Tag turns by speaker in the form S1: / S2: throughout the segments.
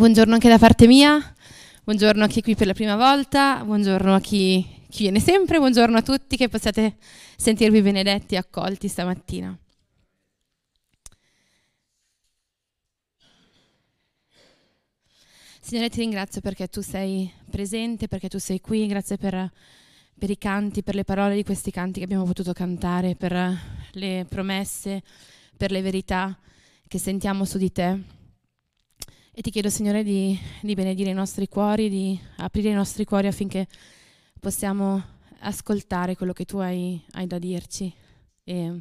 S1: Buongiorno anche da parte mia, buongiorno a chi è qui per la prima volta, buongiorno a chi, chi viene sempre, buongiorno a tutti che possiate sentirvi benedetti e accolti stamattina. Signore, ti ringrazio perché tu sei presente, perché tu sei qui, grazie per, per, i canti, per le parole di questi canti che abbiamo potuto cantare, per le promesse, per le verità che sentiamo su di te. E ti chiedo, Signore, di, di benedire i nostri cuori, di aprire i nostri cuori affinché possiamo ascoltare quello che tu hai, hai da dirci. E,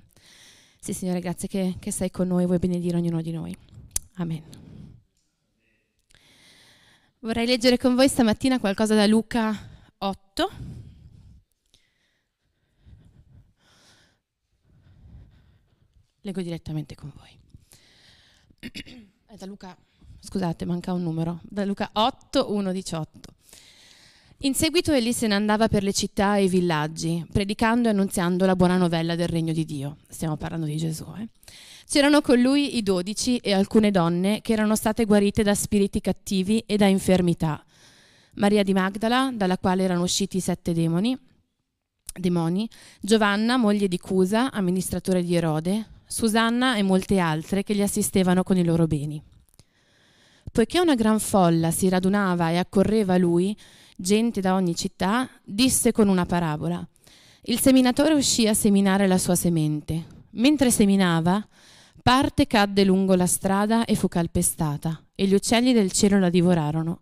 S1: sì, Signore, grazie che, che sei con noi, vuoi benedire ognuno di noi. Amen. Vorrei leggere con voi stamattina qualcosa da Luca 8. Leggo direttamente con voi. È da Luca scusate, manca un numero, da Luca 8, 1, 18. In seguito egli se ne andava per le città e i villaggi, predicando e annunziando la buona novella del regno di Dio. Stiamo parlando di Gesù. Eh? C'erano con lui i dodici e alcune donne che erano state guarite da spiriti cattivi e da infermità. Maria di Magdala, dalla quale erano usciti sette demoni, demoni, Giovanna, moglie di Cusa, amministratore di Erode, Susanna e molte altre che gli assistevano con i loro beni. Poiché una gran folla si radunava e accorreva a lui, gente da ogni città, disse con una parabola. Il seminatore uscì a seminare la sua semente. Mentre seminava, parte cadde lungo la strada e fu calpestata, e gli uccelli del cielo la divorarono.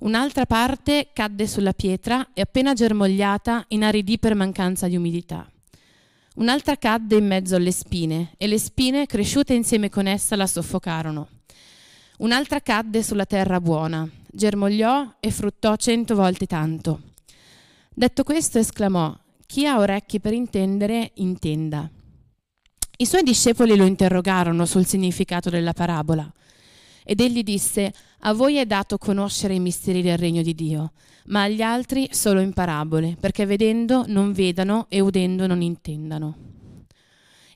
S1: Un'altra parte cadde sulla pietra e appena germogliata inaridì per mancanza di umidità. Un'altra cadde in mezzo alle spine, e le spine, cresciute insieme con essa, la soffocarono. Un'altra cadde sulla terra buona, germogliò e fruttò cento volte tanto. Detto questo esclamò, chi ha orecchi per intendere, intenda. I suoi discepoli lo interrogarono sul significato della parabola. Ed egli disse, a voi è dato conoscere i misteri del regno di Dio, ma agli altri solo in parabole, perché vedendo non vedano e udendo non intendano.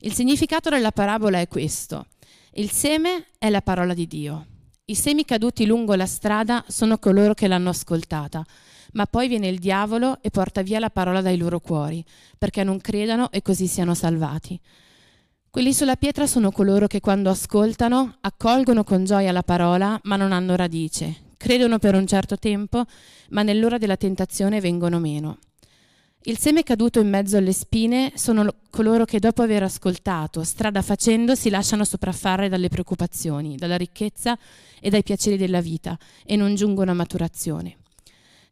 S1: Il significato della parabola è questo. Il seme è la parola di Dio. I semi caduti lungo la strada sono coloro che l'hanno ascoltata, ma poi viene il diavolo e porta via la parola dai loro cuori, perché non credano e così siano salvati. Quelli sulla pietra sono coloro che quando ascoltano accolgono con gioia la parola, ma non hanno radice, credono per un certo tempo, ma nell'ora della tentazione vengono meno. Il seme caduto in mezzo alle spine sono coloro che dopo aver ascoltato, strada facendo, si lasciano sopraffare dalle preoccupazioni, dalla ricchezza e dai piaceri della vita e non giungono a maturazione.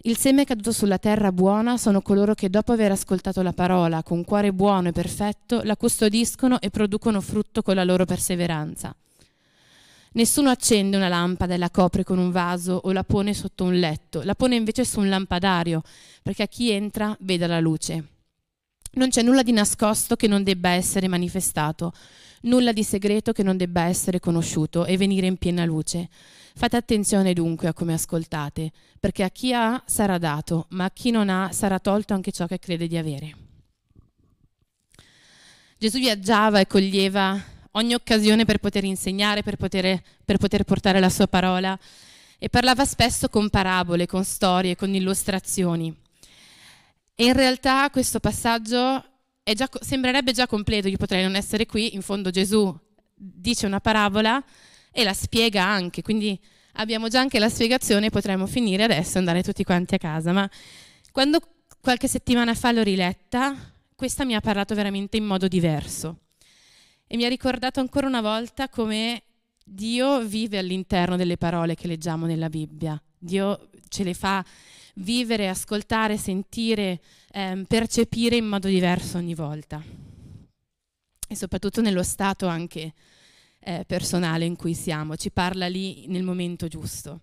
S1: Il seme caduto sulla terra buona sono coloro che dopo aver ascoltato la parola con cuore buono e perfetto la custodiscono e producono frutto con la loro perseveranza. Nessuno accende una lampada e la copre con un vaso o la pone sotto un letto, la pone invece su un lampadario, perché a chi entra veda la luce. Non c'è nulla di nascosto che non debba essere manifestato, nulla di segreto che non debba essere conosciuto e venire in piena luce. Fate attenzione dunque a come ascoltate, perché a chi ha sarà dato, ma a chi non ha sarà tolto anche ciò che crede di avere. Gesù viaggiava e coglieva ogni occasione per poter insegnare, per poter, per poter portare la sua parola e parlava spesso con parabole, con storie, con illustrazioni. E in realtà questo passaggio già, sembrerebbe già completo, io potrei non essere qui, in fondo Gesù dice una parabola e la spiega anche, quindi abbiamo già anche la spiegazione, potremmo finire adesso e andare tutti quanti a casa, ma quando qualche settimana fa l'ho riletta, questa mi ha parlato veramente in modo diverso e mi ha ricordato ancora una volta come Dio vive all'interno delle parole che leggiamo nella Bibbia. Dio ce le fa vivere, ascoltare, sentire, ehm, percepire in modo diverso ogni volta. E soprattutto nello stato anche eh, personale in cui siamo, ci parla lì nel momento giusto.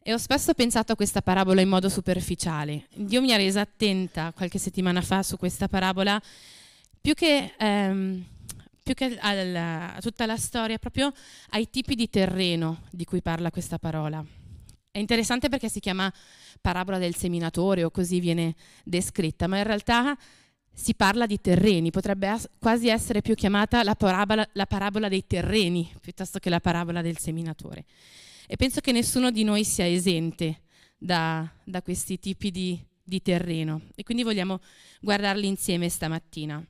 S1: E ho spesso pensato a questa parabola in modo superficiale. Dio mi ha resa attenta qualche settimana fa su questa parabola, più che ehm, più che alla, a tutta la storia, proprio ai tipi di terreno di cui parla questa parola. È interessante perché si chiama parabola del seminatore o così viene descritta, ma in realtà si parla di terreni, potrebbe as- quasi essere più chiamata la parabola, la parabola dei terreni piuttosto che la parabola del seminatore. E penso che nessuno di noi sia esente da, da questi tipi di, di terreno e quindi vogliamo guardarli insieme stamattina.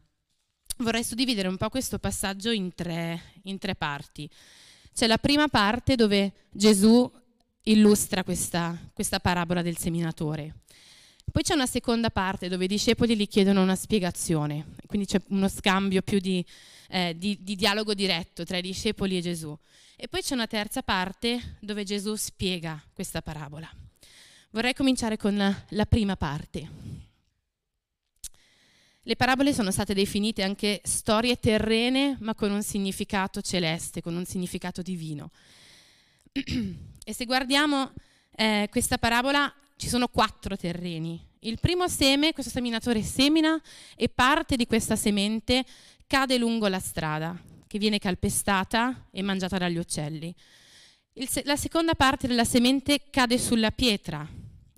S1: Vorrei suddividere un po' questo passaggio in tre, in tre parti. C'è la prima parte dove Gesù illustra questa, questa parabola del seminatore. Poi c'è una seconda parte dove i discepoli gli chiedono una spiegazione, quindi c'è uno scambio più di, eh, di, di, dialogo diretto tra i discepoli e Gesù. E poi c'è una terza parte dove Gesù spiega questa parabola. Vorrei cominciare con la, la prima parte. Le parabole sono state definite anche storie terrene, ma con un significato celeste, con un significato divino. E se guardiamo eh, questa parabola, ci sono quattro terreni. Il primo seme, questo seminatore semina e parte di questa semente cade lungo la strada, che viene calpestata e mangiata dagli uccelli. Se- la seconda parte della semente cade sulla pietra,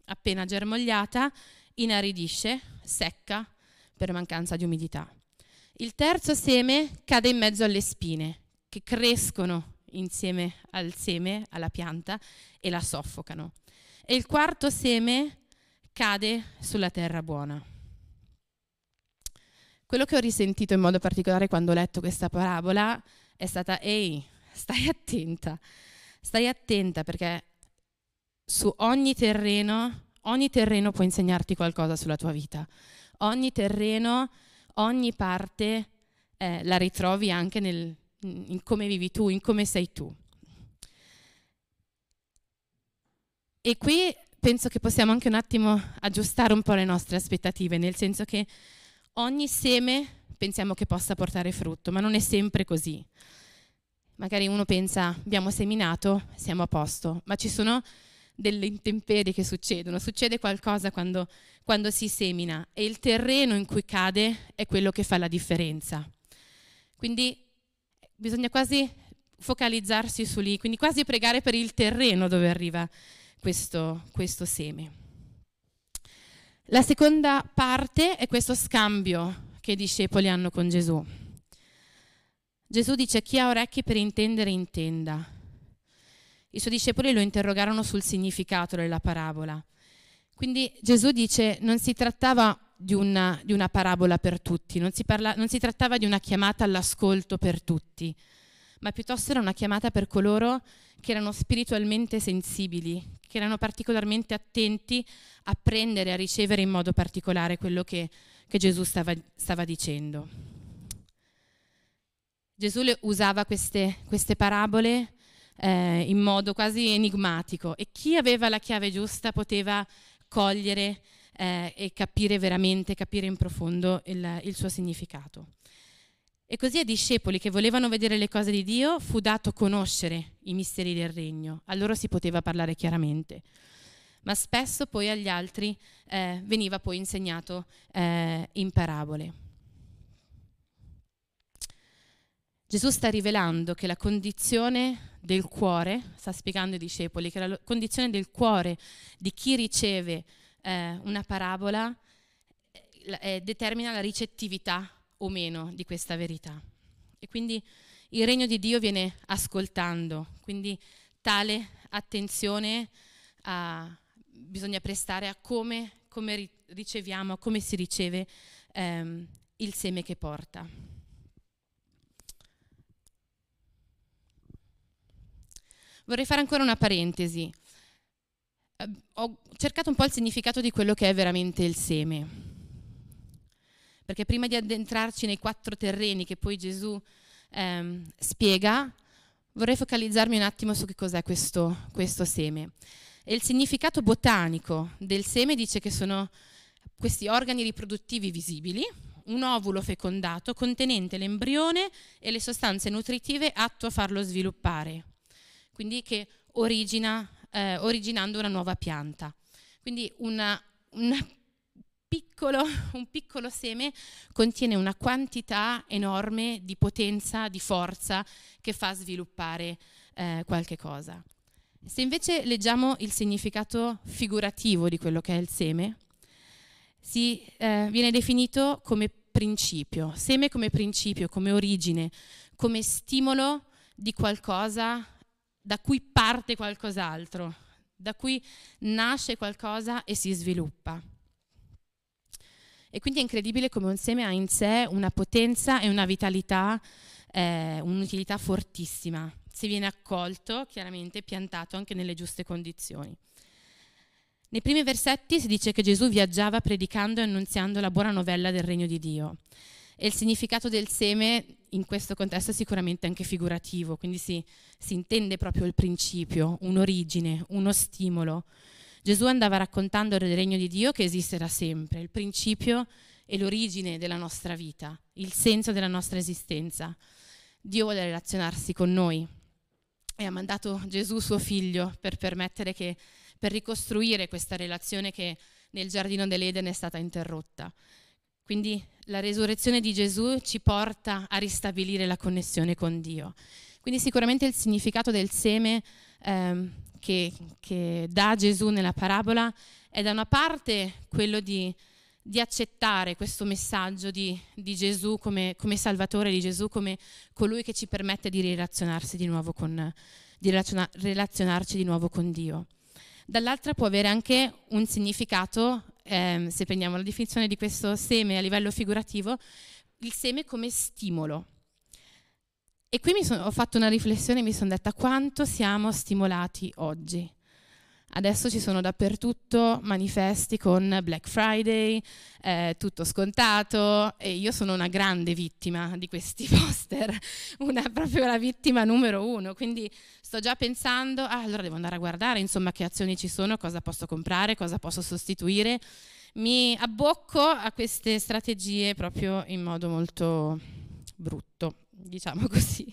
S1: appena germogliata, inaridisce, secca per mancanza di umidità. Il terzo seme cade in mezzo alle spine, che crescono insieme al seme, alla pianta, e la soffocano. E il quarto seme cade sulla terra buona. Quello che ho risentito in modo particolare quando ho letto questa parabola è stata, ehi, stai attenta, stai attenta perché su ogni terreno, ogni terreno può insegnarti qualcosa sulla tua vita. Ogni terreno, ogni parte eh, la ritrovi anche nel, in come vivi tu, in come sei tu. E qui penso che possiamo anche un attimo aggiustare un po' le nostre aspettative, nel senso che ogni seme pensiamo che possa portare frutto, ma non è sempre così. Magari uno pensa, abbiamo seminato, siamo a posto, ma ci sono delle intemperie che succedono, succede qualcosa quando, quando si semina e il terreno in cui cade è quello che fa la differenza. Quindi bisogna quasi focalizzarsi su lì, quindi quasi pregare per il terreno dove arriva questo, questo seme. La seconda parte è questo scambio che i discepoli hanno con Gesù. Gesù dice chi ha orecchi per intendere intenda. I suoi discepoli lo interrogarono sul significato della parabola. Quindi Gesù dice non si trattava di una, di una parabola per tutti, non si, parla, non si trattava di una chiamata all'ascolto per tutti, ma piuttosto era una chiamata per coloro che erano spiritualmente sensibili, che erano particolarmente attenti a prendere, a ricevere in modo particolare quello che, che Gesù stava, stava, dicendo. Gesù usava queste, queste parabole eh, in modo quasi enigmatico e chi aveva la chiave giusta poteva cogliere eh, e capire veramente, capire in profondo il, il suo significato. E così ai discepoli che volevano vedere le cose di Dio fu dato conoscere i misteri del regno, a loro si poteva parlare chiaramente, ma spesso poi agli altri eh, veniva poi insegnato eh, in parabole. Gesù sta rivelando che la condizione del cuore, sta spiegando ai discepoli, che la condizione del cuore di chi riceve eh, una parabola eh, eh, determina la ricettività o meno di questa verità. E quindi il regno di Dio viene ascoltando, quindi tale attenzione a, bisogna prestare a come, come, riceviamo, a come si riceve ehm, il seme che porta. Vorrei fare ancora una parentesi. Ehm, ho cercato un po' il significato di quello che è veramente il seme. Perché prima di addentrarci nei quattro terreni che poi Gesù ehm, spiega, vorrei focalizzarmi un attimo su che cos'è questo, questo seme. E il significato botanico del seme dice che sono questi organi riproduttivi visibili, un ovulo fecondato contenente l'embrione e le sostanze nutritive atto a farlo sviluppare, quindi che origina eh, originando una nuova pianta. Quindi una, una piccolo, un piccolo seme contiene una quantità enorme di potenza, di forza che fa sviluppare eh, qualche cosa. Se invece leggiamo il significato figurativo di quello che è il seme, si, eh, viene definito come principio, seme come principio, come origine, come stimolo di qualcosa da cui parte qualcos'altro, da cui nasce qualcosa e si sviluppa. E quindi è incredibile come un seme ha in sé una potenza e una vitalità, eh, un'utilità fortissima, se viene accolto, chiaramente piantato anche nelle giuste condizioni. Nei primi versetti si dice che Gesù viaggiava predicando e annunziando la buona novella del regno di Dio. E il significato del seme in questo contesto è sicuramente anche figurativo, quindi si, si intende proprio il principio, un'origine, uno stimolo. Gesù andava raccontando il regno di Dio che esiste da sempre, il principio e l'origine della nostra vita, il senso della nostra esistenza. Dio vuole relazionarsi con noi e ha mandato Gesù suo figlio per permettere che per ricostruire questa relazione che nel giardino dell'Eden è stata interrotta. Quindi la resurrezione di Gesù ci porta a ristabilire la connessione con Dio. Quindi sicuramente il significato del seme ehm, che, che, dà Gesù nella parabola è da una parte quello di, di accettare questo messaggio di, di Gesù come, come, Salvatore, di Gesù come colui che ci permette di relazionarsi di nuovo con, di relazionarci di nuovo con Dio dall'altra può avere anche un significato, ehm, se prendiamo la definizione di questo seme a livello figurativo, il seme come stimolo. E qui son, ho fatto una riflessione e mi sono detta quanto siamo stimolati oggi. Adesso ci sono dappertutto manifesti con Black Friday, eh, tutto scontato e io sono una grande vittima di questi poster, una, proprio la vittima numero uno, quindi sto già pensando, ah, allora devo andare a guardare insomma che azioni ci sono, cosa posso comprare, cosa posso sostituire. Mi abbocco a queste strategie proprio in modo molto brutto, diciamo così.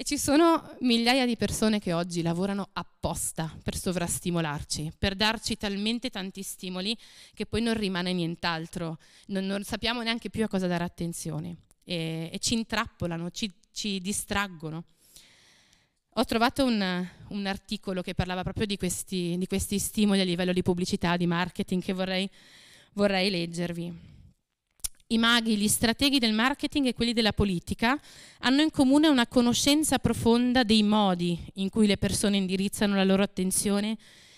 S1: E ci sono migliaia di persone che oggi lavorano apposta per sovrastimolarci, per darci talmente tanti stimoli che poi non rimane nient'altro, non, non sappiamo neanche più a cosa dare attenzione e, e ci intrappolano, ci, ci, distraggono. Ho trovato un, un, articolo che parlava proprio di questi, di questi, stimoli a livello di pubblicità, di marketing che vorrei, vorrei leggervi. I maghi, gli strateghi del marketing e quelli della politica hanno in comune una conoscenza profonda dei modi in cui le persone indirizzano la loro attenzione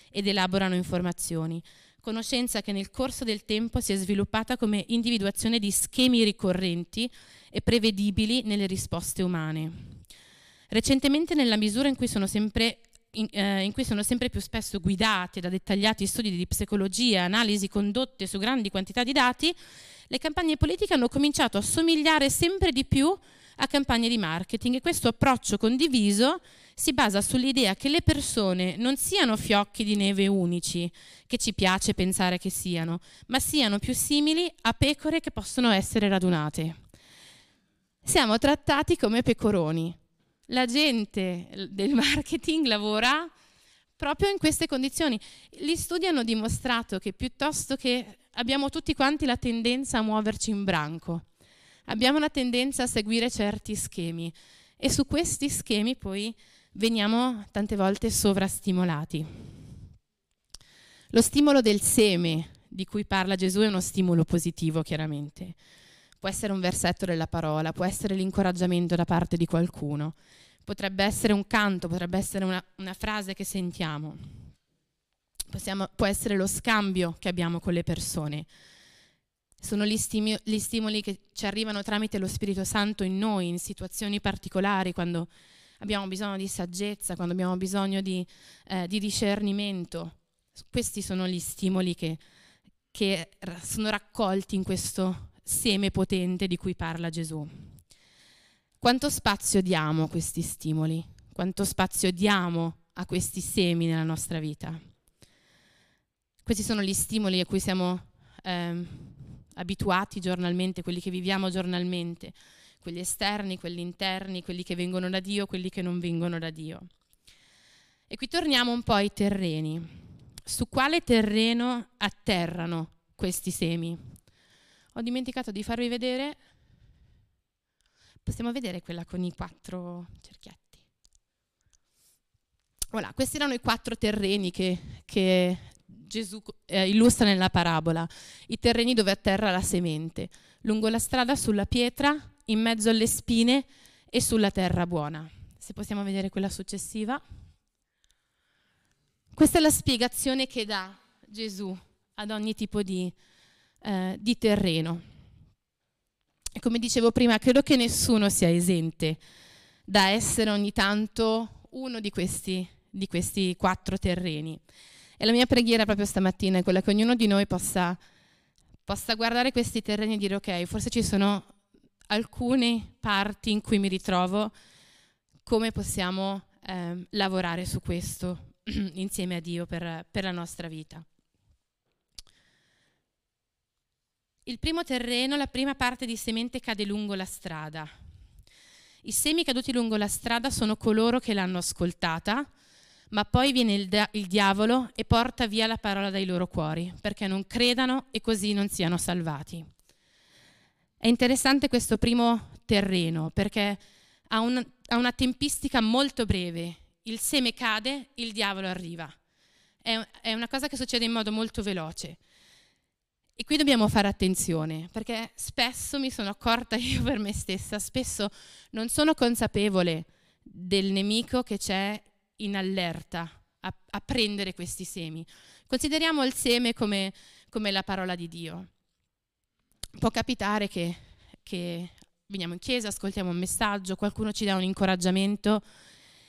S1: ed elaborano informazioni, conoscenza che nel corso del tempo si è sviluppata come individuazione di schemi ricorrenti e prevedibili nelle risposte umane. Recentemente, nella misura in cui sono sempre in, eh, in, cui sono sempre più spesso guidate da dettagliati studi di psicologia, analisi condotte su grandi quantità di dati, le campagne politiche hanno cominciato a somigliare sempre di più a campagne di marketing e questo approccio condiviso si basa sull'idea che le persone non siano fiocchi di neve unici, che ci piace pensare che siano, ma siano più simili a pecore che possono essere radunate. Siamo trattati come pecoroni. La gente del marketing lavora proprio in queste condizioni. Gli studi hanno dimostrato che piuttosto che abbiamo tutti quanti la tendenza a muoverci in branco, abbiamo la tendenza a seguire certi schemi e su questi schemi poi veniamo tante volte sovrastimolati. Lo stimolo del seme di cui parla Gesù è uno stimolo positivo, chiaramente. Può essere un versetto della parola, può essere l'incoraggiamento da parte di qualcuno, potrebbe essere un canto, potrebbe essere una, una frase che sentiamo. Possiamo, può essere lo scambio che abbiamo con le persone. Sono gli, stimi, gli stimoli che ci arrivano tramite lo Spirito Santo in noi, in situazioni particolari, quando abbiamo bisogno di saggezza, quando abbiamo bisogno di, eh, di discernimento. Questi sono gli stimoli che, che sono raccolti in questo seme potente di cui parla Gesù. Quanto spazio diamo a questi stimoli? Quanto spazio diamo a questi semi nella nostra vita? Questi sono gli stimoli a cui siamo eh, abituati giornalmente, quelli che viviamo giornalmente, quelli esterni, quelli interni, quelli che vengono da Dio, quelli che non vengono da Dio. E qui torniamo un po' ai terreni. Su quale terreno atterrano questi semi? Ho dimenticato di farvi vedere. Possiamo vedere quella con i quattro cerchietti. Voilà, questi erano i quattro terreni che, che Gesù eh, illustra nella parabola, i terreni dove atterra la semente, lungo la strada sulla pietra, in mezzo alle spine e sulla terra buona. se possiamo vedere quella successiva. Questa è la spiegazione che dà Gesù ad ogni tipo di, eh, di terreno. E come dicevo prima, credo che nessuno sia esente da essere ogni tanto uno di questi, di questi quattro terreni. E la mia preghiera proprio stamattina è quella che ognuno di noi possa, possa guardare questi terreni e dire ok, forse ci sono alcune parti in cui mi ritrovo, come possiamo eh, lavorare su questo insieme a Dio per, per la nostra vita. Il primo terreno, la prima parte di semente cade lungo la strada. I semi caduti lungo la strada sono coloro che l'hanno ascoltata, ma poi viene il, da- il, diavolo e porta via la parola dai loro cuori, perché non credano e così non siano salvati. È interessante questo primo terreno, perché ha, un, ha una tempistica molto breve. Il seme cade, il diavolo arriva. È, è una cosa che succede in modo molto veloce. E qui dobbiamo fare attenzione, perché spesso mi sono accorta io per me stessa, spesso non sono consapevole del nemico che c'è in allerta a, a prendere questi semi. Consideriamo il seme come, come, la parola di Dio. Può capitare che, che veniamo in chiesa, ascoltiamo un messaggio, qualcuno ci dà un incoraggiamento,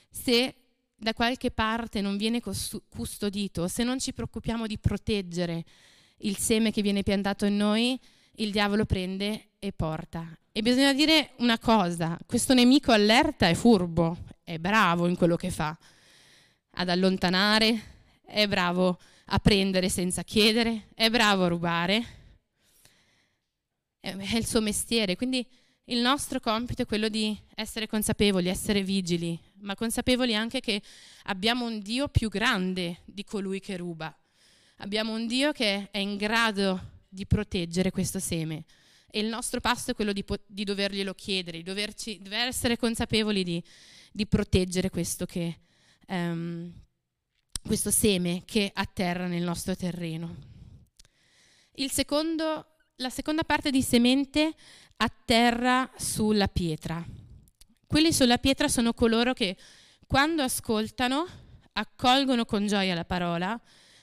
S1: se da qualche parte non viene custodito, se non ci preoccupiamo di proteggere il seme che viene piantato in noi, il diavolo prende e porta. E bisogna dire una cosa, questo nemico allerta è furbo, è bravo in quello che fa, ad allontanare, è bravo a prendere senza chiedere, è bravo a rubare, è il suo mestiere. Quindi il nostro compito è quello di essere consapevoli, essere vigili, ma consapevoli anche che abbiamo un Dio più grande di colui che ruba Abbiamo un Dio che è in grado di proteggere questo seme e il nostro passo è quello di, di doverglielo chiedere, di doverci, dover essere consapevoli di, di proteggere questo, che, um, questo seme che atterra nel nostro terreno. Secondo, la seconda parte di semente atterra sulla pietra. Quelli sulla pietra sono coloro che quando ascoltano accolgono con gioia la parola,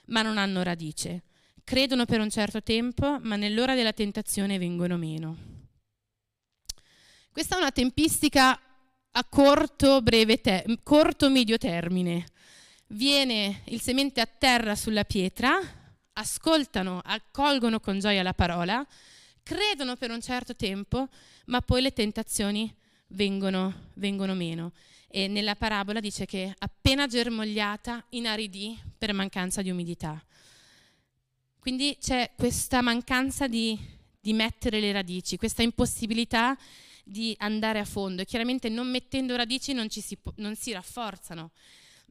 S1: ma non hanno radice. Credono per un certo tempo, ma nell'ora della tentazione vengono meno. Questa è una tempistica a corto, breve te- corto medio termine. Viene il semente a terra sulla pietra, ascoltano, accolgono con gioia la parola, credono per un certo tempo, ma poi le tentazioni vengono, vengono meno e nella parabola dice che appena germogliata inaridì per mancanza di umidità. Quindi c'è questa mancanza di, di mettere le radici, questa impossibilità di andare a fondo e chiaramente non mettendo radici non, si, non si rafforzano.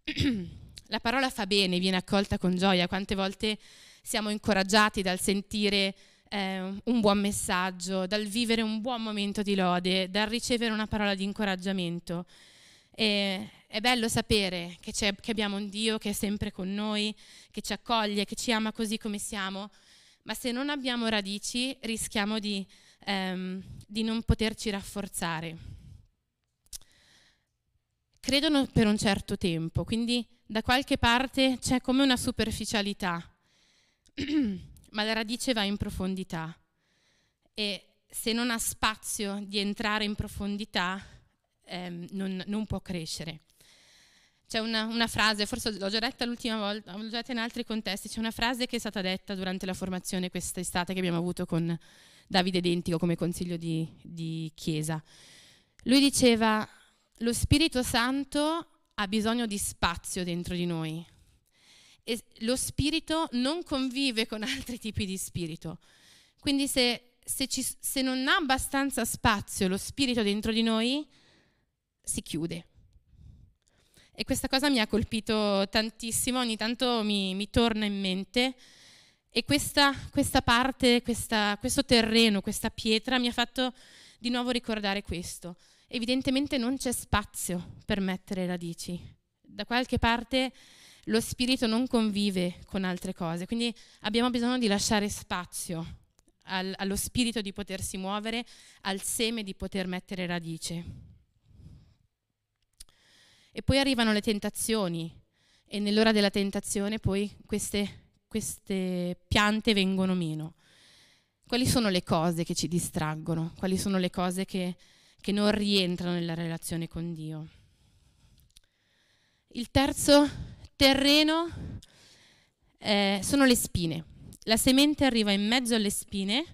S1: La parola fa bene, viene accolta con gioia, quante volte siamo incoraggiati dal sentire eh, un buon messaggio, dal vivere un buon momento di lode, dal ricevere una parola di incoraggiamento. E è bello sapere che, che, abbiamo un Dio che è sempre con noi, che ci accoglie, che ci ama così come siamo, ma se non abbiamo radici rischiamo di, ehm, di non poterci rafforzare. Credono per un certo tempo, quindi da qualche parte c'è come una superficialità, ma la radice va in profondità e se non ha spazio di entrare in profondità, ehm, non, non, può crescere. C'è una, una, frase, forse l'ho già detta l'ultima volta, l'ho già detta in altri contesti, c'è una frase che è stata detta durante la formazione quest'estate che abbiamo avuto con Davide Dentico come consiglio di, di chiesa. Lui diceva, lo Spirito Santo ha bisogno di spazio dentro di noi e lo spirito non convive con altri tipi di spirito. Quindi se, se, ci, se non ha abbastanza spazio lo spirito dentro di noi, si chiude. E questa cosa mi ha colpito tantissimo, ogni tanto mi, mi torna in mente. E questa, questa parte, questa, questo terreno, questa pietra mi ha fatto di nuovo ricordare questo. Evidentemente non c'è spazio per mettere radici. Da qualche parte lo spirito non convive con altre cose, quindi abbiamo bisogno di lasciare spazio al, allo spirito di potersi muovere, al seme di poter mettere radice. E poi arrivano le tentazioni e nell'ora della tentazione poi queste, queste piante vengono meno. Quali sono le cose che ci distraggono? Quali sono le cose che, che non rientrano nella relazione con Dio? Il terzo terreno eh, sono le spine. La semente arriva in mezzo alle spine,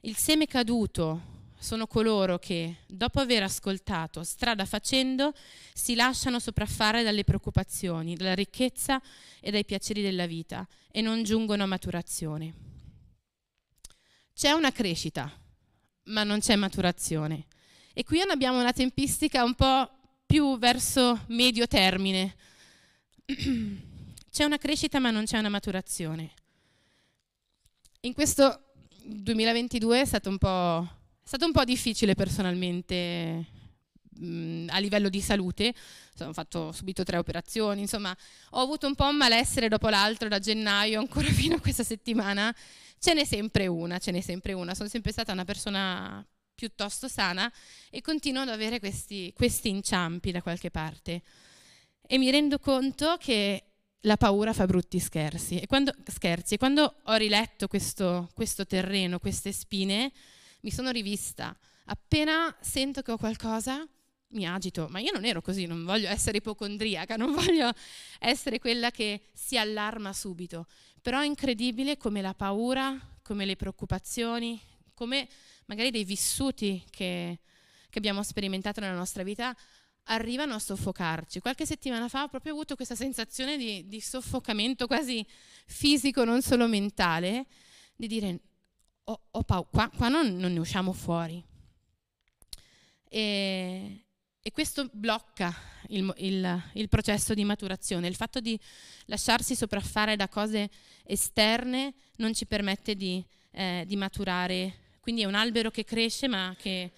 S1: il seme caduto sono coloro che, dopo aver ascoltato, strada facendo, si lasciano sopraffare dalle preoccupazioni, dalla ricchezza e dai piaceri della vita e non giungono a maturazione. C'è una crescita, ma non c'è maturazione. E qui abbiamo una tempistica un po' più verso medio termine. c'è una crescita, ma non c'è una maturazione. In questo 2022 è stato un po' stato un po' difficile personalmente mh, a livello di salute, ho fatto subito tre operazioni, insomma ho avuto un po' un malessere dopo l'altro da gennaio ancora fino a questa settimana, ce n'è sempre una, ce n'è sempre una, sono sempre stata una persona piuttosto sana e continuo ad avere questi, questi inciampi da qualche parte. E mi rendo conto che la paura fa brutti scherzi. E quando, scherzi, quando ho riletto questo, questo terreno, queste spine, mi sono rivista. Appena sento che ho qualcosa, mi agito, ma io non ero così, non voglio essere ipocondriaca, non voglio essere quella che si allarma subito. Però è incredibile come la paura, come le preoccupazioni, come magari dei vissuti che, che abbiamo sperimentato nella nostra vita arrivano a soffocarci. Qualche settimana fa ho proprio avuto questa sensazione di, di soffocamento quasi fisico, non solo mentale, di dire ho, ho paura, qua, qua non, non, ne usciamo fuori. E, e questo blocca il, il, il, processo di maturazione. Il fatto di lasciarsi sopraffare da cose esterne non ci permette di, eh, di maturare. Quindi è un albero che cresce ma che,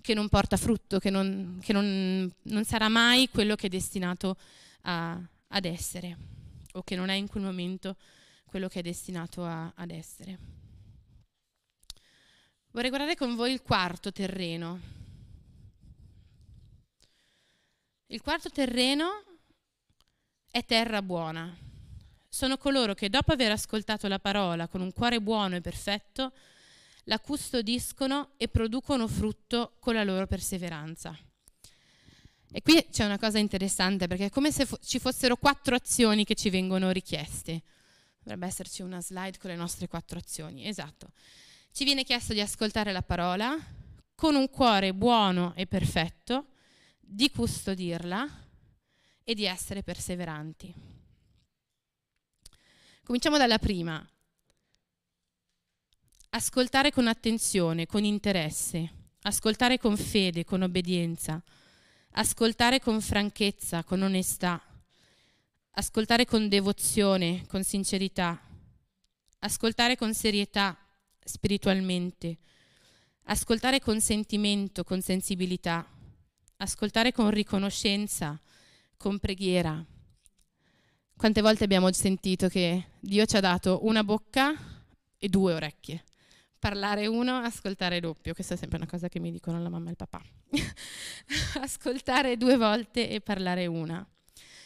S1: che non porta frutto, che, non, che non, non, sarà mai quello che è destinato a, ad essere o che non è in quel momento quello che è destinato a, ad essere. Vorrei guardare con voi il quarto terreno. Il quarto terreno è terra buona. Sono coloro che dopo aver ascoltato la parola con un cuore buono e perfetto, la custodiscono e producono frutto con la loro perseveranza. E qui c'è una cosa interessante perché è come se fo- ci fossero quattro azioni che ci vengono richieste. Dovrebbe esserci una slide con le nostre quattro azioni. Esatto. Ci viene chiesto di ascoltare la parola con un cuore buono e perfetto, di custodirla e di essere perseveranti. Cominciamo dalla prima. Ascoltare con attenzione, con interesse, ascoltare con fede, con obbedienza, ascoltare con franchezza, con onestà, ascoltare con devozione, con sincerità, ascoltare con serietà, spiritualmente, ascoltare con sentimento, con sensibilità, ascoltare con riconoscenza, con preghiera. Quante volte abbiamo sentito che Dio ci ha dato una bocca e due orecchie. Parlare uno, ascoltare doppio. Questa è sempre una cosa che mi dicono la mamma e il papà. ascoltare due volte e parlare una.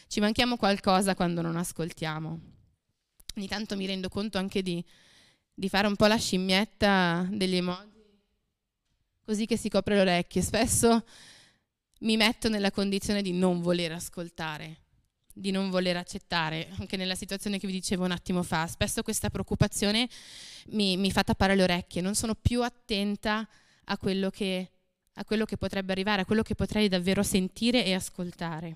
S1: Ci manchiamo qualcosa quando non ascoltiamo. Ogni tanto mi rendo conto anche di di fare un po' la scimmietta degli emoji, così che si copre le orecchie. Spesso mi metto nella condizione di non voler ascoltare, di non voler accettare, anche nella situazione che vi dicevo un attimo fa. Spesso questa preoccupazione mi, mi fa tappare le orecchie, non sono più attenta a quello, che, a quello che potrebbe arrivare, a quello che potrei davvero sentire e ascoltare.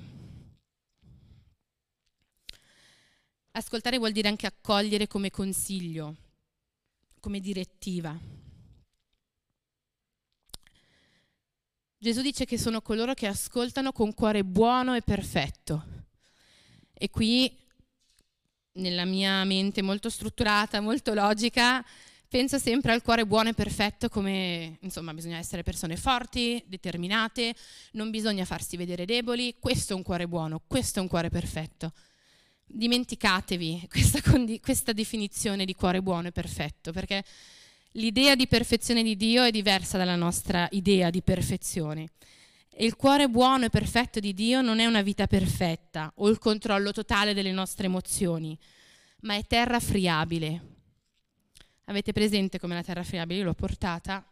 S1: Ascoltare vuol dire anche accogliere come consiglio, come direttiva. Gesù dice che sono coloro che ascoltano con cuore buono e perfetto. E qui, nella mia mente molto strutturata, molto logica, penso sempre al cuore buono e perfetto come, insomma, bisogna essere persone forti, determinate, non bisogna farsi vedere deboli, questo è un cuore buono, questo è un cuore perfetto dimenticatevi questa, condi- questa definizione di cuore buono e perfetto, perché l'idea di perfezione di Dio è diversa dalla nostra idea di perfezione. E il cuore buono e perfetto di Dio non è una vita perfetta o il controllo totale delle nostre emozioni, ma è terra friabile. Avete presente come la terra friabile? Io l'ho portata.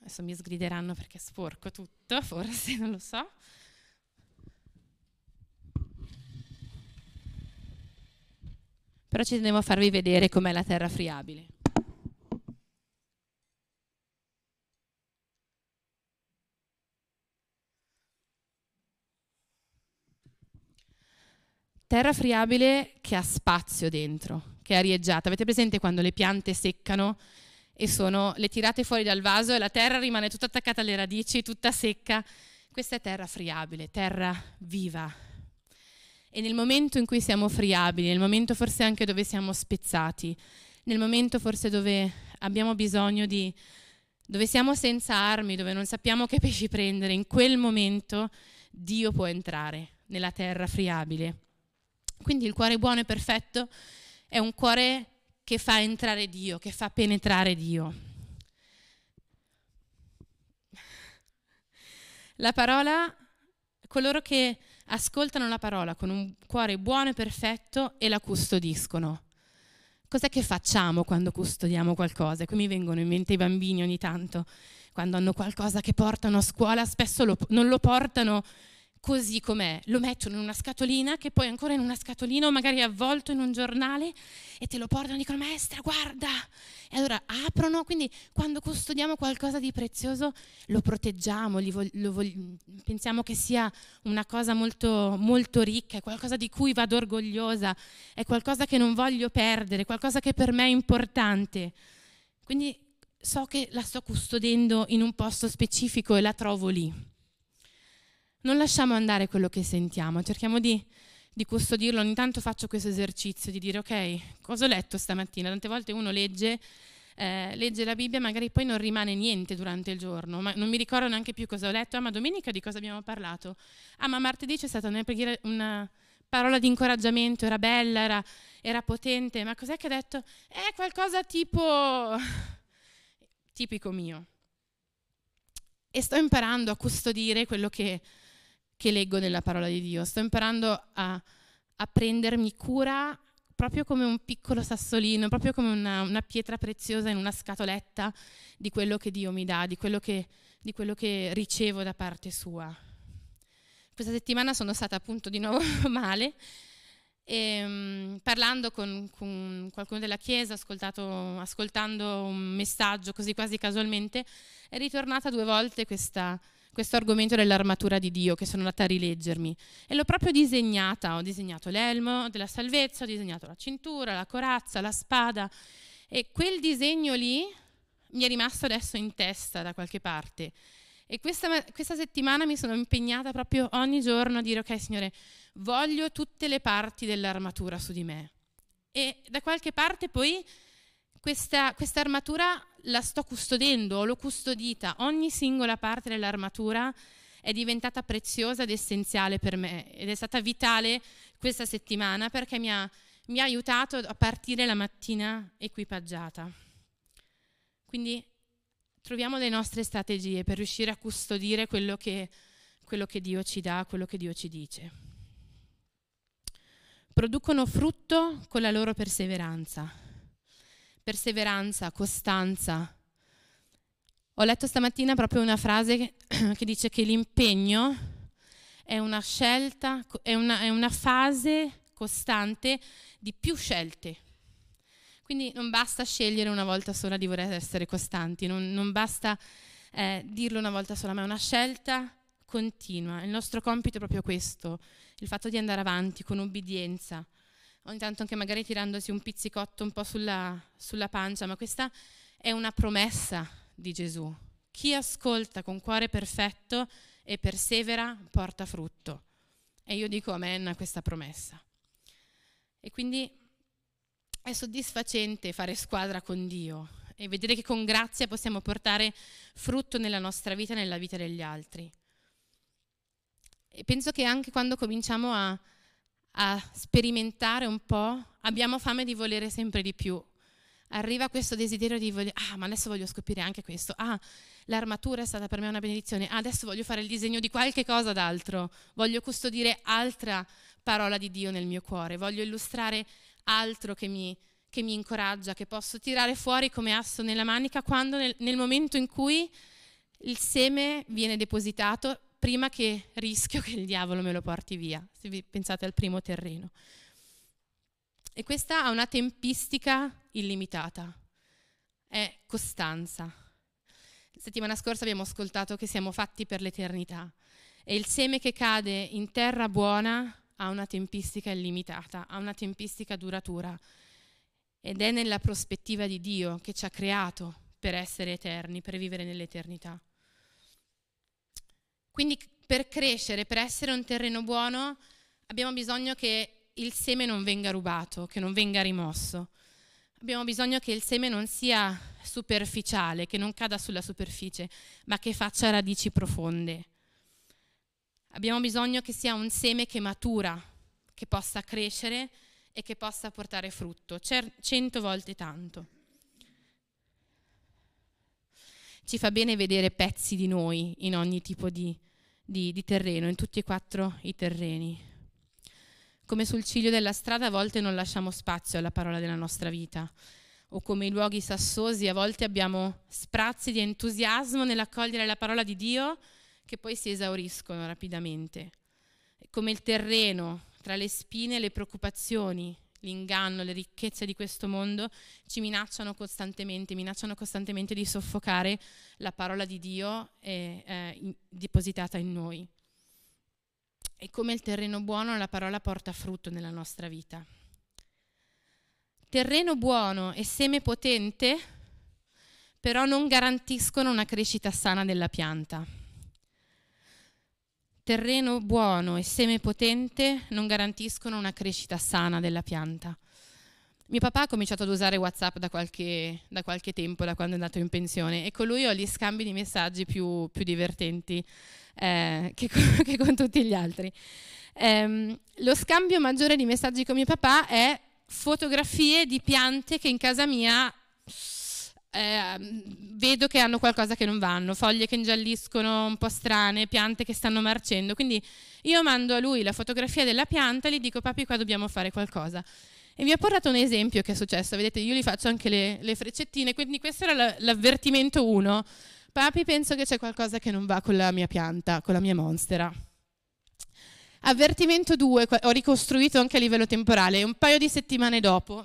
S1: Adesso mi sgrideranno perché sporco tutto, forse, non lo so. Però ci tenevo a farvi vedere com'è la terra friabile. Terra friabile che ha spazio dentro, che è arieggiata. Avete presente quando le piante seccano e sono le tirate fuori dal vaso e la terra rimane tutta attaccata alle radici, tutta secca? Questa è terra friabile, terra viva. E nel momento in cui siamo friabili, nel momento forse anche dove siamo spezzati, nel momento forse dove abbiamo bisogno di, dove siamo senza armi, dove non sappiamo che pesci prendere, in quel momento Dio può entrare nella terra friabile quindi il cuore buono e perfetto è un cuore che fa entrare Dio, che fa penetrare Dio. La parola, coloro che ascoltano la parola con un cuore buono e perfetto e la custodiscono. Cos'è che facciamo quando custodiamo qualcosa? Qui mi vengono in mente i bambini ogni tanto, quando hanno qualcosa che portano a scuola, spesso lo, non lo portano così com'è, lo mettono in una scatolina che poi ancora in una scatolina o magari avvolto in un giornale e te lo portano e dicono maestra guarda! E allora aprono, quindi quando custodiamo qualcosa di prezioso lo proteggiamo, lo, lo, pensiamo che sia una cosa molto, molto ricca, è qualcosa di cui vado orgogliosa, è qualcosa che non voglio perdere, qualcosa che per me è importante. Quindi so che la sto custodendo in un posto specifico e la trovo lì non lasciamo andare quello che sentiamo, cerchiamo di, di custodirlo. Ogni tanto faccio questo esercizio di dire, ok, cosa ho letto stamattina? Tante volte uno legge, eh, legge la Bibbia, magari poi non rimane niente durante il giorno, ma non mi ricordo neanche più cosa ho letto. Ah, ma domenica di cosa abbiamo parlato? Ah, ma martedì c'è stata una, una parola di incoraggiamento, era bella, era, era potente, ma cos'è che ha detto? È qualcosa tipo tipico mio. E sto imparando a custodire quello che che leggo nella parola di Dio. Sto imparando a, a prendermi cura proprio come un piccolo sassolino, proprio come una, una, pietra preziosa in una scatoletta di quello che Dio mi dà, di quello che, di quello che ricevo da parte sua. Questa settimana sono stata appunto di nuovo male e um, parlando con, con, qualcuno della chiesa, ascoltando un messaggio così quasi casualmente, è ritornata due volte questa questo argomento dell'armatura di Dio che sono andata a rileggermi e l'ho proprio disegnata, ho disegnato l'elmo della salvezza, ho disegnato la cintura, la corazza, la spada e quel disegno lì mi è rimasto adesso in testa da qualche parte. E questa, questa settimana mi sono impegnata proprio ogni giorno a dire ok Signore, voglio tutte le parti dell'armatura su di me. E da qualche parte poi questa, questa armatura la sto custodendo, l'ho custodita, ogni singola parte dell'armatura è diventata preziosa ed essenziale per me ed è stata vitale questa settimana perché mi ha, mi ha aiutato a partire la mattina equipaggiata. Quindi troviamo le nostre strategie per riuscire a custodire quello che, quello che Dio ci dà, quello che Dio ci dice. Producono frutto con la loro perseveranza perseveranza, costanza. Ho letto stamattina proprio una frase che, dice che l'impegno è una scelta, è una, è una fase costante di più scelte. Quindi non basta scegliere una volta sola di voler essere costanti, non, non basta eh, dirlo una volta sola, ma è una scelta continua. Il nostro compito è proprio questo, il fatto di andare avanti con obbedienza, ogni tanto anche magari tirandosi un pizzicotto un po' sulla, sulla pancia, ma questa è una promessa di Gesù. Chi ascolta con cuore perfetto e persevera porta frutto. E io dico amen a questa promessa. E quindi è soddisfacente fare squadra con Dio e vedere che con grazia possiamo portare frutto nella nostra vita e nella vita degli altri. E penso che anche quando cominciamo a, a sperimentare un po', abbiamo fame di volere sempre di più, arriva questo desiderio di voglio, ah, ma adesso voglio scoprire anche questo. Ah, l'armatura è stata per me una benedizione. Ah, adesso voglio fare il disegno di qualche cosa d'altro. Voglio custodire altra parola di Dio nel mio cuore. Voglio illustrare altro che mi, che mi incoraggia, che posso tirare fuori come asso nella manica quando nel, nel momento in cui il seme viene depositato prima che rischio che il diavolo me lo porti via. Se vi pensate al primo terreno. E questa ha una tempistica illimitata, è costanza. La settimana scorsa abbiamo ascoltato che siamo fatti per l'eternità e il seme che cade in terra buona ha una tempistica illimitata, ha una tempistica duratura ed è nella prospettiva di Dio che ci ha creato per essere eterni, per vivere nell'eternità. Quindi per crescere, per essere un terreno buono, abbiamo bisogno che il seme non venga rubato, che non venga rimosso. Abbiamo bisogno che il seme non sia superficiale, che non cada sulla superficie, ma che faccia radici profonde. Abbiamo bisogno che sia un seme che matura, che possa crescere e che possa portare frutto, cento volte tanto. Ci fa bene vedere pezzi di noi in ogni tipo di, di, di terreno, in tutti e quattro i terreni. Come sul ciglio della strada a volte non lasciamo spazio alla parola della nostra vita, o come i luoghi sassosi a volte abbiamo sprazzi di entusiasmo nell'accogliere la parola di Dio che poi si esauriscono rapidamente. Come il terreno tra le spine e le preoccupazioni, l'inganno, le ricchezze di questo mondo ci minacciano costantemente, minacciano costantemente di soffocare la parola di Dio eh, eh, depositata in noi. E come il terreno buono la parola porta frutto nella nostra vita. Terreno buono e seme potente però non garantiscono una crescita sana della pianta. Terreno buono e seme potente non garantiscono una crescita sana della pianta. Mio papà ha cominciato ad usare WhatsApp da qualche, da qualche tempo, da quando è andato in pensione, e con lui ho gli scambi di messaggi più, più divertenti eh, che, con, che, con, tutti gli altri. Eh, lo scambio maggiore di messaggi con mio papà è fotografie di piante che in casa mia eh, vedo che hanno qualcosa che non vanno, foglie che ingialliscono un po' strane, piante che stanno marcendo. Quindi io mando a lui la fotografia della pianta e gli dico papi qua dobbiamo fare qualcosa. E vi ho portato un esempio che è successo, vedete io gli faccio anche le, le freccettine, quindi questo era l'avvertimento 1. Papi, penso che c'è qualcosa che non va con la mia pianta, con la mia monstera. Avvertimento 2, ho ricostruito anche a livello temporale, un paio di settimane dopo.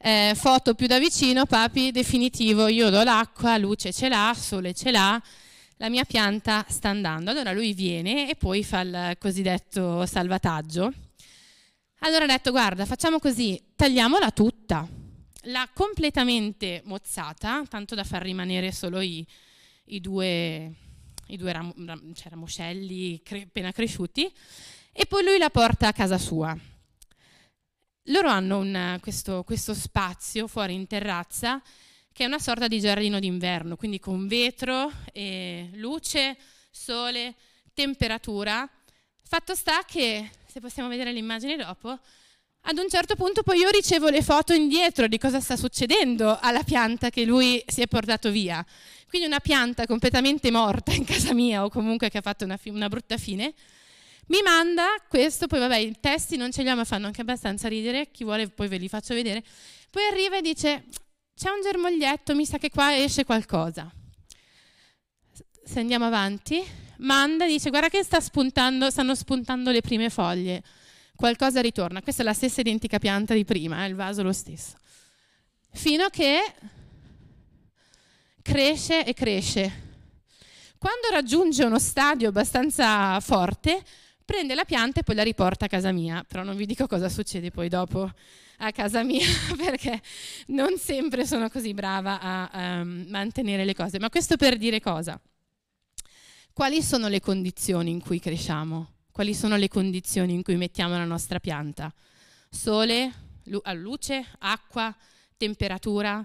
S1: Eh, foto più da vicino, papi, definitivo, io do l'acqua, luce ce l'ha, sole ce l'ha, la mia pianta sta andando. Allora lui viene e poi fa il cosiddetto salvataggio allora ho detto, guarda, facciamo così, tagliamola tutta. L'ha completamente mozzata, tanto da far rimanere solo i, i due, i due ram, ram, cioè ramoscelli cre, appena cresciuti, e poi lui la porta a casa sua. Loro hanno un, questo, questo spazio fuori in terrazza che è una sorta di giardino d'inverno, quindi con vetro, luce, sole, temperatura. Fatto sta che se possiamo vedere l'immagine dopo, ad un certo punto poi io ricevo le foto indietro di cosa sta succedendo alla pianta che lui si è portato via. Quindi una pianta completamente morta in casa mia o comunque che ha fatto una, una brutta fine, mi manda questo, poi vabbè i testi non ce li ho ma fanno anche abbastanza ridere, chi vuole poi ve li faccio vedere. Poi arriva e dice c'è un germoglietto, mi sa che qua esce qualcosa. Se andiamo avanti, manda dice guarda che sta spuntando, stanno spuntando le prime foglie, qualcosa ritorna. Questa è la stessa identica pianta di prima, eh, il vaso lo stesso. Fino a che cresce e cresce. Quando raggiunge uno stadio abbastanza forte, prende la pianta e poi la riporta a casa mia, però non vi dico cosa succede poi dopo a casa mia perché non sempre sono così brava a um, mantenere le cose. Ma questo per dire cosa? quali sono le condizioni in cui cresciamo? Quali sono le condizioni in cui mettiamo la nostra pianta? Sole, lu- luce, acqua, temperatura.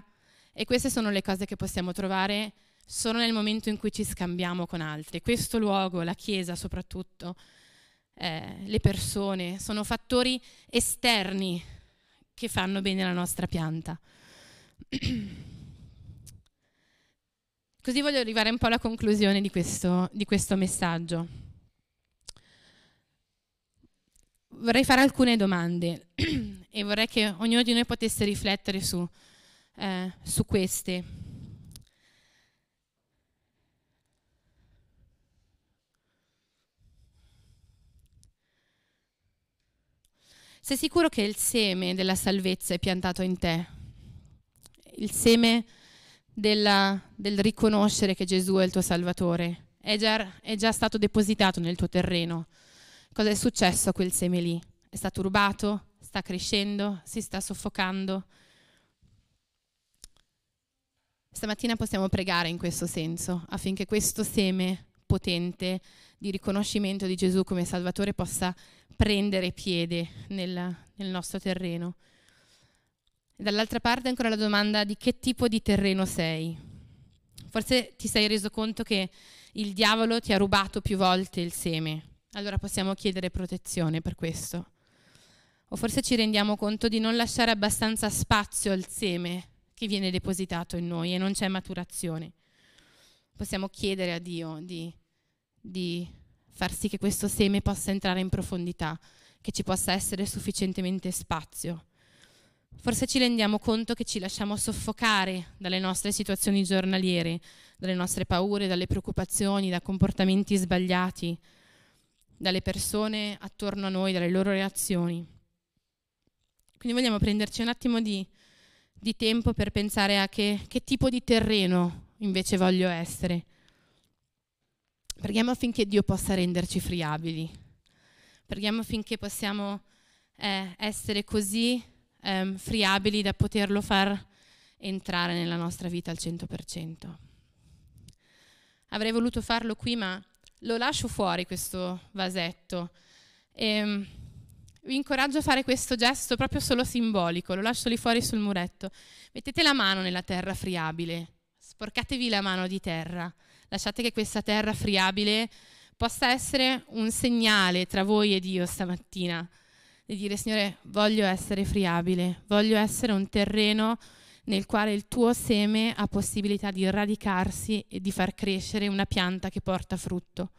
S1: E queste sono le cose che possiamo trovare solo nel momento in cui ci scambiamo con altri. Questo luogo, la Chiesa soprattutto, eh, le persone, sono fattori esterni che fanno bene alla nostra pianta. Così voglio arrivare un po' alla conclusione di questo, di questo messaggio. Vorrei fare alcune domande e vorrei che ognuno di noi potesse riflettere su, eh, su queste. Sei sicuro che il seme della salvezza è piantato in te? Il seme della, del riconoscere che Gesù è il tuo Salvatore è già, è già stato depositato nel tuo terreno. Cosa è successo a quel seme lì? È stato rubato? Sta crescendo? Si sta soffocando? Stamattina possiamo pregare in questo senso affinché questo seme potente di riconoscimento di Gesù come Salvatore possa prendere piede nel, nel nostro terreno. Dall'altra parte ancora la domanda di che tipo di terreno sei. Forse ti sei reso conto che il diavolo ti ha rubato più volte il seme, allora possiamo chiedere protezione per questo. O forse ci rendiamo conto di non lasciare abbastanza spazio al seme che viene depositato in noi e non c'è maturazione. Possiamo chiedere a Dio di, di far sì che questo seme possa entrare in profondità, che ci possa essere sufficientemente spazio Forse ci rendiamo conto che ci lasciamo soffocare dalle nostre situazioni giornaliere, dalle nostre paure, dalle preoccupazioni, da comportamenti sbagliati, dalle persone attorno a noi, dalle loro reazioni. Quindi vogliamo prenderci un attimo di, di tempo per pensare a che, che tipo di terreno invece voglio essere. Preghiamo affinché Dio possa renderci friabili. Preghiamo affinché possiamo eh, essere così ehm, friabili da poterlo far entrare nella nostra vita al 100%. Avrei voluto farlo qui, ma lo lascio fuori questo vasetto. E, ehm, vi incoraggio a fare questo gesto proprio solo simbolico, lo lascio lì fuori sul muretto. Mettete la mano nella terra friabile, sporcatevi la mano di terra, lasciate che questa terra friabile possa essere un segnale tra voi e Dio stamattina di dire Signore voglio essere friabile, voglio essere un terreno nel quale il tuo seme ha possibilità di radicarsi e di far crescere una pianta che porta frutto.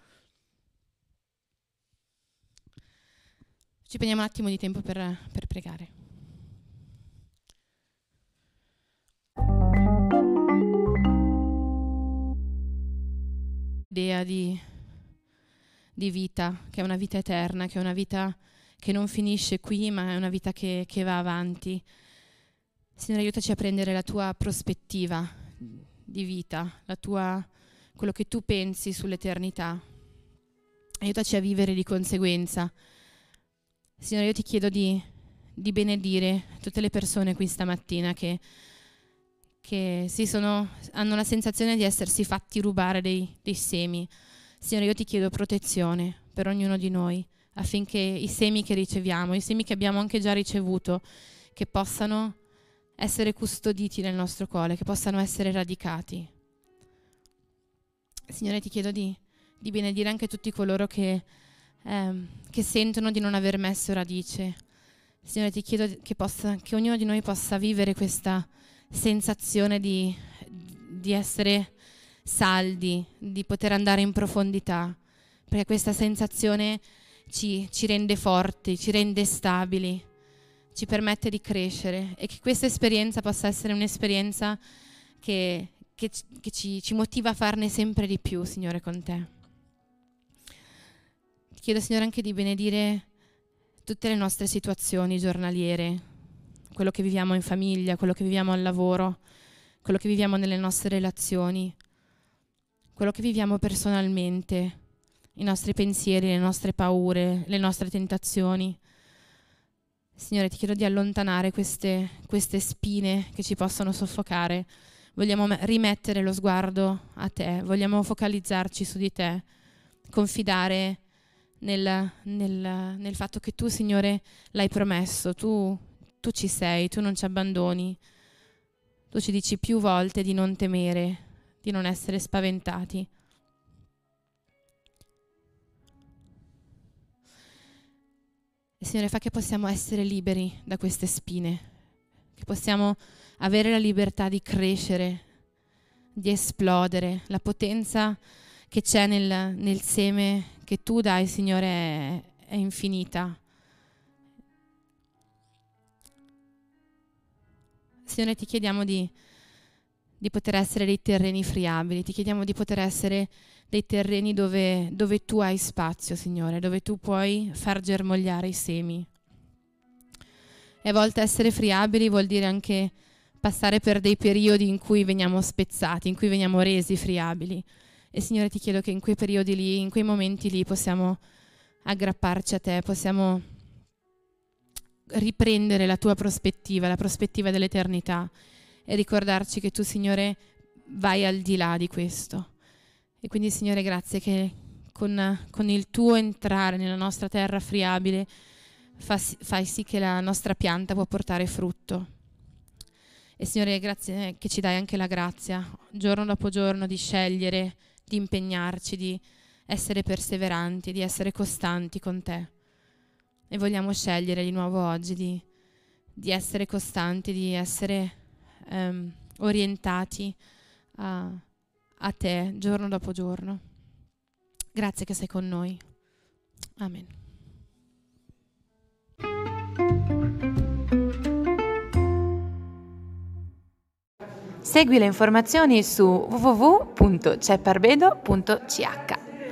S1: Ci prendiamo un attimo di tempo per, per pregare. Idea di, di vita, che è una vita eterna, che è una vita che non finisce qui, ma è una vita che, che va avanti. Signore, aiutaci a prendere la tua prospettiva di vita, tua, quello che tu pensi sull'eternità. Aiutaci a vivere di conseguenza. Signore, io ti chiedo di, di benedire tutte le persone qui stamattina che, che sono, hanno la sensazione di essersi fatti rubare dei, dei semi. Signore, io ti chiedo protezione per ognuno di noi affinché i semi che riceviamo, i semi che abbiamo anche già ricevuto, che possano essere custoditi nel nostro cuore, che possano essere radicati. Signore, ti chiedo di, di benedire anche tutti coloro che, eh, che, sentono di non aver messo radice. Signore, ti chiedo che, possa, che ognuno di noi possa vivere questa sensazione di, di essere saldi, di poter andare in profondità, perché questa sensazione ci, ci rende forti, ci rende stabili, ci permette di crescere e che questa esperienza possa essere un'esperienza che, che, che ci, ci motiva a farne sempre di più, Signore, con te. Ti chiedo, Signore, anche di benedire tutte le nostre situazioni giornaliere, quello che viviamo in famiglia, quello che viviamo al lavoro, quello che viviamo nelle nostre relazioni, quello che viviamo personalmente i nostri pensieri, le nostre paure, le nostre tentazioni. Signore, ti chiedo di allontanare queste, queste spine che ci possono soffocare. Vogliamo rimettere lo sguardo a te, vogliamo focalizzarci su di te, confidare nel, nel, nel fatto che tu, Signore, l'hai promesso, tu, tu ci sei, tu non ci abbandoni. Tu ci dici più volte di non temere, di non essere spaventati. Signore, fa che possiamo essere liberi da queste spine, che possiamo avere la libertà di crescere, di esplodere, la potenza che c'è nel, nel seme che tu dai, Signore, è, è infinita. Signore, ti chiediamo di, di, poter essere dei terreni friabili, ti chiediamo di poter essere dei terreni dove, dove tu hai spazio, Signore, dove tu puoi far germogliare i semi. E a volte essere friabili vuol dire anche passare per dei periodi in cui veniamo spezzati, in cui veniamo resi friabili. E Signore ti chiedo che in quei periodi lì, in quei momenti lì possiamo aggrapparci a te, possiamo riprendere la tua prospettiva, la prospettiva dell'eternità e ricordarci che tu, Signore, vai al di là di questo. E quindi, Signore, grazie che con, con il tuo entrare nella nostra terra friabile fa, fai sì che la nostra pianta può portare frutto. E Signore, grazie che ci dai anche la grazia, giorno dopo giorno, di scegliere, di impegnarci, di essere perseveranti, di essere costanti con te. E vogliamo scegliere di nuovo oggi di, di essere costanti, di essere um, orientati a, a te giorno dopo giorno. Grazie che sei con noi. Amen.
S2: Segui le informazioni su www.cepparbedo.ch.